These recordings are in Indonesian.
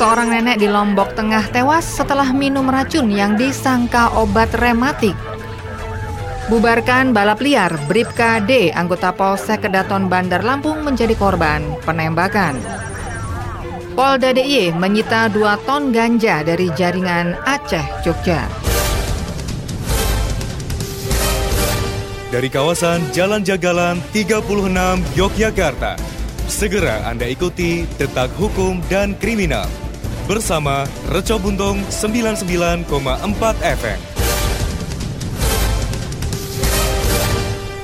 Seorang nenek di Lombok Tengah tewas setelah minum racun yang disangka obat rematik. Bubarkan balap liar, Bribka D, anggota Polsek Kedaton Bandar Lampung menjadi korban penembakan. Polda DIY menyita 2 ton ganja dari jaringan Aceh, Jogja. Dari kawasan Jalan Jagalan 36 Yogyakarta, segera Anda ikuti Detak Hukum dan Kriminal bersama Reco Buntung 99,4 FM.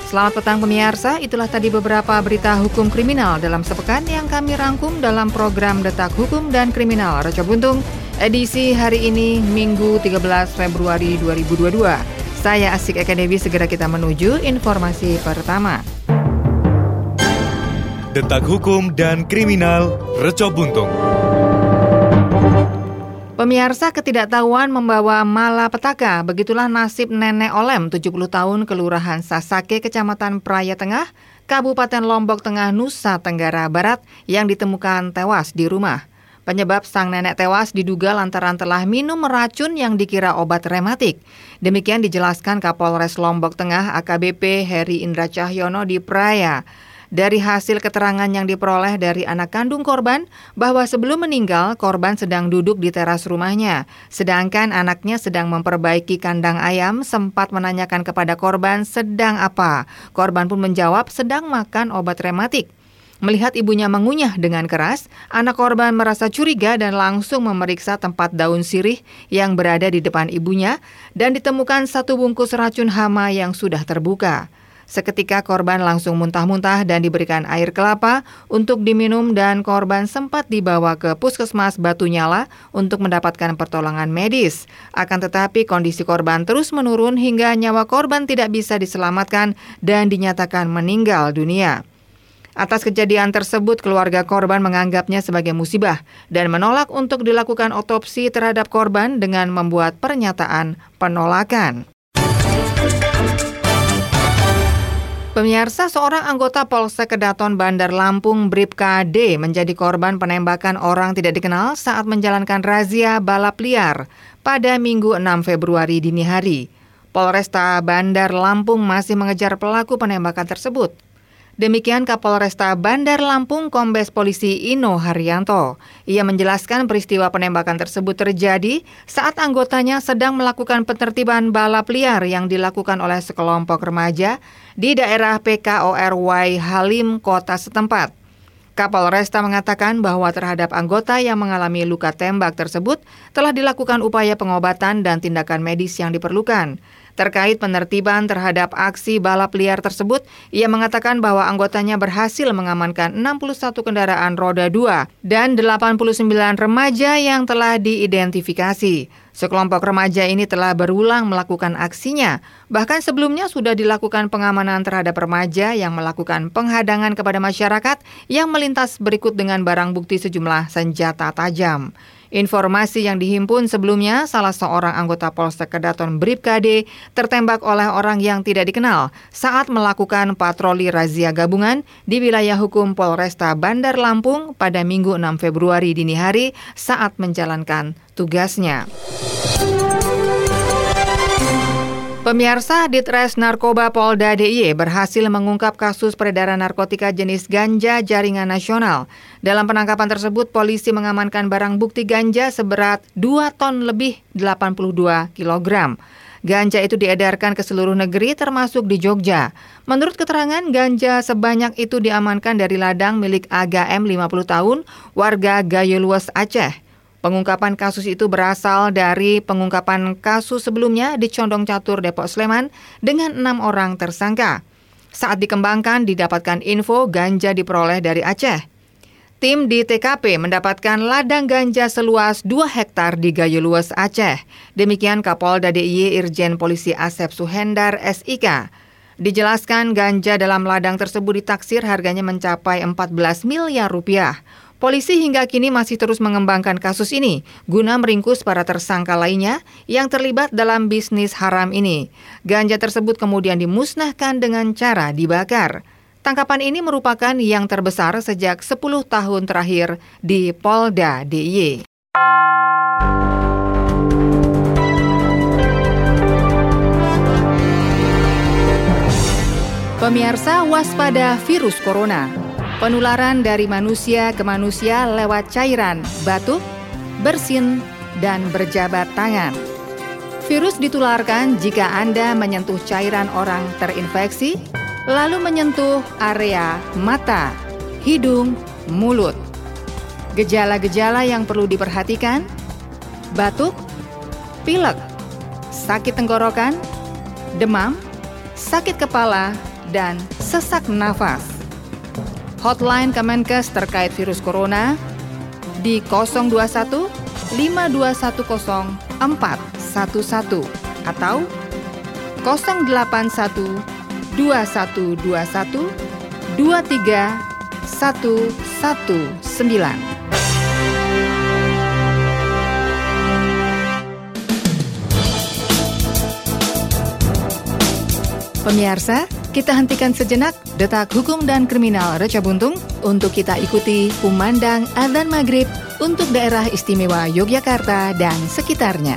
Selamat petang pemirsa, itulah tadi beberapa berita hukum kriminal dalam sepekan yang kami rangkum dalam program Detak Hukum dan Kriminal Reco Buntung edisi hari ini Minggu 13 Februari 2022. Saya Asik Eka Dewi segera kita menuju informasi pertama. Detak Hukum dan Kriminal Reco Buntung. Pemirsa ketidaktahuan membawa malapetaka, begitulah nasib nenek Olem 70 tahun Kelurahan Sasake, Kecamatan Praya Tengah, Kabupaten Lombok Tengah, Nusa Tenggara Barat yang ditemukan tewas di rumah. Penyebab sang nenek tewas diduga lantaran telah minum racun yang dikira obat rematik. Demikian dijelaskan Kapolres Lombok Tengah AKBP Heri Indra Cahyono di Praya. Dari hasil keterangan yang diperoleh dari anak kandung korban bahwa sebelum meninggal korban sedang duduk di teras rumahnya, sedangkan anaknya sedang memperbaiki kandang ayam sempat menanyakan kepada korban sedang apa. Korban pun menjawab sedang makan obat rematik. Melihat ibunya mengunyah dengan keras, anak korban merasa curiga dan langsung memeriksa tempat daun sirih yang berada di depan ibunya dan ditemukan satu bungkus racun hama yang sudah terbuka. Seketika korban langsung muntah-muntah dan diberikan air kelapa untuk diminum dan korban sempat dibawa ke puskesmas Batu Nyala untuk mendapatkan pertolongan medis. Akan tetapi kondisi korban terus menurun hingga nyawa korban tidak bisa diselamatkan dan dinyatakan meninggal dunia. Atas kejadian tersebut, keluarga korban menganggapnya sebagai musibah dan menolak untuk dilakukan otopsi terhadap korban dengan membuat pernyataan penolakan. Pemirsa seorang anggota Polsek Kedaton Bandar Lampung Bribka D menjadi korban penembakan orang tidak dikenal saat menjalankan razia balap liar pada Minggu 6 Februari dini hari. Polresta Bandar Lampung masih mengejar pelaku penembakan tersebut. Demikian Kapolresta Bandar Lampung Kombes Polisi Ino Haryanto. Ia menjelaskan peristiwa penembakan tersebut terjadi saat anggotanya sedang melakukan penertiban balap liar yang dilakukan oleh sekelompok remaja di daerah PKORY Halim, kota setempat. Kapolresta mengatakan bahwa terhadap anggota yang mengalami luka tembak tersebut telah dilakukan upaya pengobatan dan tindakan medis yang diperlukan. Terkait penertiban terhadap aksi balap liar tersebut, ia mengatakan bahwa anggotanya berhasil mengamankan 61 kendaraan roda 2 dan 89 remaja yang telah diidentifikasi. Sekelompok remaja ini telah berulang melakukan aksinya. Bahkan sebelumnya sudah dilakukan pengamanan terhadap remaja yang melakukan penghadangan kepada masyarakat yang melintas berikut dengan barang bukti sejumlah senjata tajam. Informasi yang dihimpun sebelumnya, salah seorang anggota Polsek Kedaton Bribkade tertembak oleh orang yang tidak dikenal saat melakukan patroli razia gabungan di wilayah hukum Polresta Bandar Lampung pada Minggu 6 Februari dini hari saat menjalankan tugasnya. Pemirsa Ditres Narkoba Polda DIY berhasil mengungkap kasus peredaran narkotika jenis ganja jaringan nasional. Dalam penangkapan tersebut, polisi mengamankan barang bukti ganja seberat 2 ton lebih 82 kg. Ganja itu diedarkan ke seluruh negeri termasuk di Jogja. Menurut keterangan, ganja sebanyak itu diamankan dari ladang milik Aga M 50 tahun, warga Gayoluas Aceh. Pengungkapan kasus itu berasal dari pengungkapan kasus sebelumnya di Condong Catur, Depok Sleman dengan enam orang tersangka. Saat dikembangkan, didapatkan info ganja diperoleh dari Aceh. Tim di TKP mendapatkan ladang ganja seluas 2 hektar di Gayuluas, Aceh. Demikian Kapolda DIY Irjen Polisi Asep Suhendar SIK. Dijelaskan ganja dalam ladang tersebut ditaksir harganya mencapai 14 miliar rupiah. Polisi hingga kini masih terus mengembangkan kasus ini guna meringkus para tersangka lainnya yang terlibat dalam bisnis haram ini. Ganja tersebut kemudian dimusnahkan dengan cara dibakar. Tangkapan ini merupakan yang terbesar sejak 10 tahun terakhir di Polda DIY. Pemirsa waspada virus corona. Penularan dari manusia ke manusia lewat cairan, batuk, bersin, dan berjabat tangan. Virus ditularkan jika Anda menyentuh cairan orang terinfeksi, lalu menyentuh area mata, hidung, mulut. Gejala-gejala yang perlu diperhatikan: batuk, pilek, sakit tenggorokan, demam, sakit kepala, dan sesak nafas. Hotline Kemenkes terkait virus corona di 021 5210 411 atau 081 2121 23119. Pemirsa, kita hentikan sejenak detak hukum dan kriminal Reca Buntung untuk kita ikuti kumandang adzan maghrib untuk daerah istimewa Yogyakarta dan sekitarnya.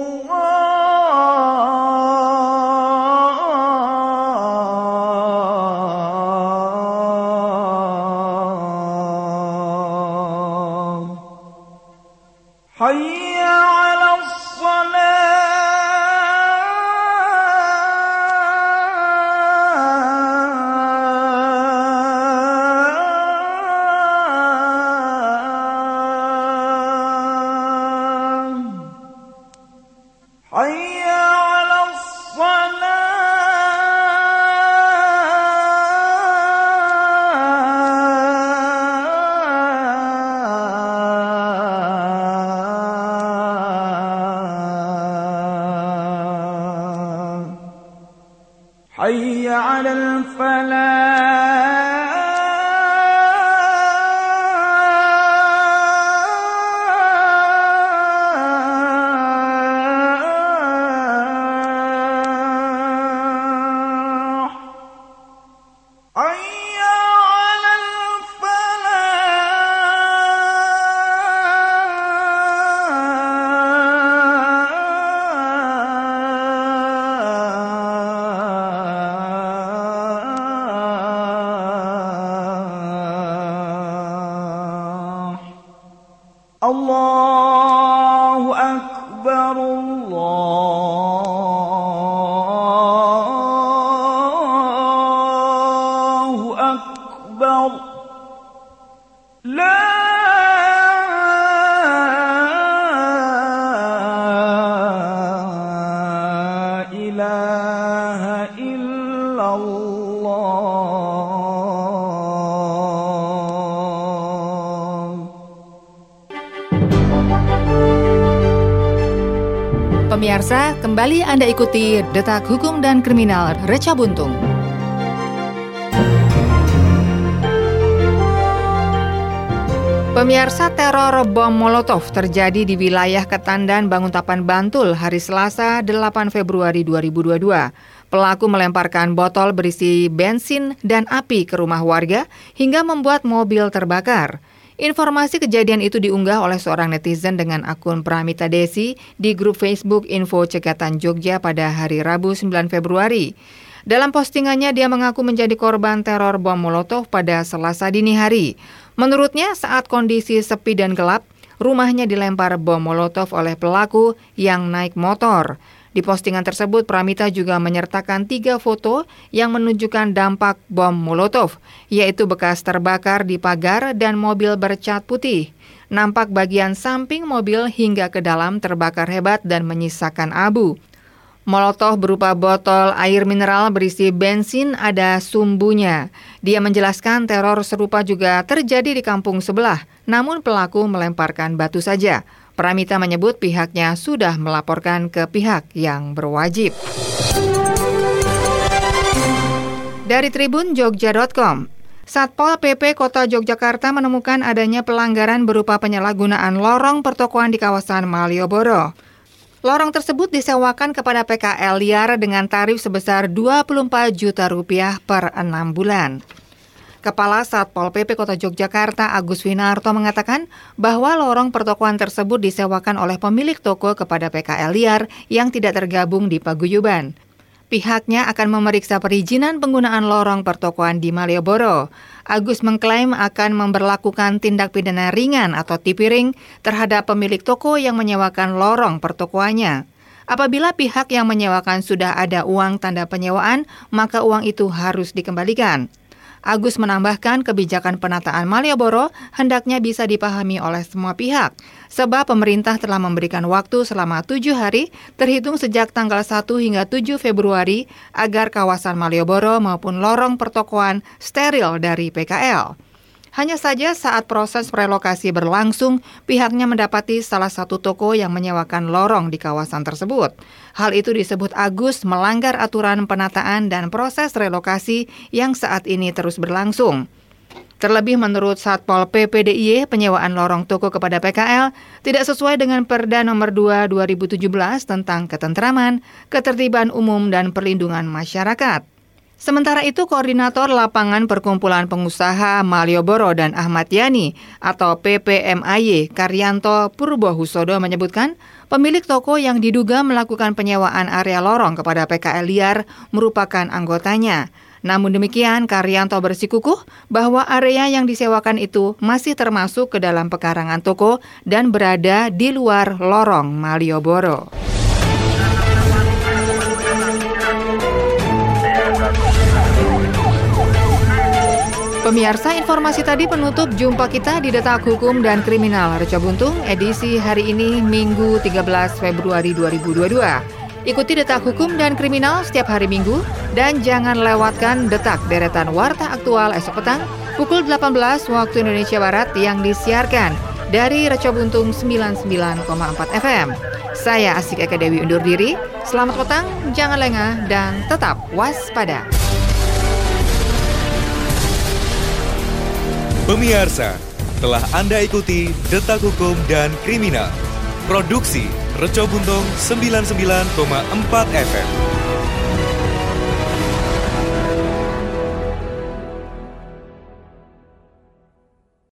حي على الفلاح. أكبر لا Pemirsa, kembali Anda ikuti Detak Hukum dan Kriminal Reca Buntung. Pemirsa teror bom Molotov terjadi di wilayah Ketandan Banguntapan Bantul hari Selasa 8 Februari 2022. Pelaku melemparkan botol berisi bensin dan api ke rumah warga hingga membuat mobil terbakar. Informasi kejadian itu diunggah oleh seorang netizen dengan akun Pramita Desi di grup Facebook Info Cekatan Jogja pada hari Rabu 9 Februari. Dalam postingannya, dia mengaku menjadi korban teror bom Molotov pada Selasa dini hari. Menurutnya, saat kondisi sepi dan gelap, rumahnya dilempar bom Molotov oleh pelaku yang naik motor. Di postingan tersebut, Pramita juga menyertakan tiga foto yang menunjukkan dampak bom Molotov, yaitu bekas terbakar di pagar dan mobil bercat putih. Nampak bagian samping mobil hingga ke dalam terbakar hebat dan menyisakan abu. Molotov berupa botol air mineral berisi bensin ada sumbunya. Dia menjelaskan teror serupa juga terjadi di kampung sebelah, namun pelaku melemparkan batu saja. Pramita menyebut pihaknya sudah melaporkan ke pihak yang berwajib. Dari Tribun Jogja.com, Satpol PP Kota Yogyakarta menemukan adanya pelanggaran berupa penyalahgunaan lorong pertokoan di kawasan Malioboro. Lorong tersebut disewakan kepada PKL liar dengan tarif sebesar 24 juta rupiah per enam bulan. Kepala Satpol PP Kota Yogyakarta Agus Winarto mengatakan bahwa lorong pertokoan tersebut disewakan oleh pemilik toko kepada PKL liar yang tidak tergabung di paguyuban. Pihaknya akan memeriksa perizinan penggunaan lorong pertokoan di Malioboro. Agus mengklaim akan memperlakukan tindak pidana ringan atau tipiring terhadap pemilik toko yang menyewakan lorong pertokoannya. Apabila pihak yang menyewakan sudah ada uang tanda penyewaan, maka uang itu harus dikembalikan. Agus menambahkan kebijakan penataan Malioboro hendaknya bisa dipahami oleh semua pihak, sebab pemerintah telah memberikan waktu selama tujuh hari terhitung sejak tanggal 1 hingga 7 Februari agar kawasan Malioboro maupun lorong pertokoan steril dari PKL. Hanya saja saat proses relokasi berlangsung, pihaknya mendapati salah satu toko yang menyewakan lorong di kawasan tersebut. Hal itu disebut Agus melanggar aturan penataan dan proses relokasi yang saat ini terus berlangsung. Terlebih menurut Satpol PP DIY, penyewaan lorong toko kepada PKL tidak sesuai dengan Perda nomor 2 2017 tentang ketentraman, ketertiban umum dan perlindungan masyarakat. Sementara itu, Koordinator Lapangan Perkumpulan Pengusaha Malioboro dan Ahmad Yani atau PPMAY Karyanto Purbohusodo menyebutkan pemilik toko yang diduga melakukan penyewaan area lorong kepada PKL liar merupakan anggotanya. Namun demikian, Karyanto bersikukuh bahwa area yang disewakan itu masih termasuk ke dalam pekarangan toko dan berada di luar lorong Malioboro. Pemirsa, informasi tadi penutup jumpa kita di Detak Hukum dan Kriminal Reca Buntung edisi hari ini Minggu 13 Februari 2022. Ikuti Detak Hukum dan Kriminal setiap hari Minggu dan jangan lewatkan Detak deretan Warta Aktual esok petang pukul 18 waktu Indonesia Barat yang disiarkan dari Reca Buntung 99,4 FM. Saya Asik Eka Dewi undur diri. Selamat petang, jangan lengah, dan tetap waspada. Pemirsa, telah Anda ikuti Detak Hukum dan Kriminal. Produksi Reco Buntung 99,4 FM.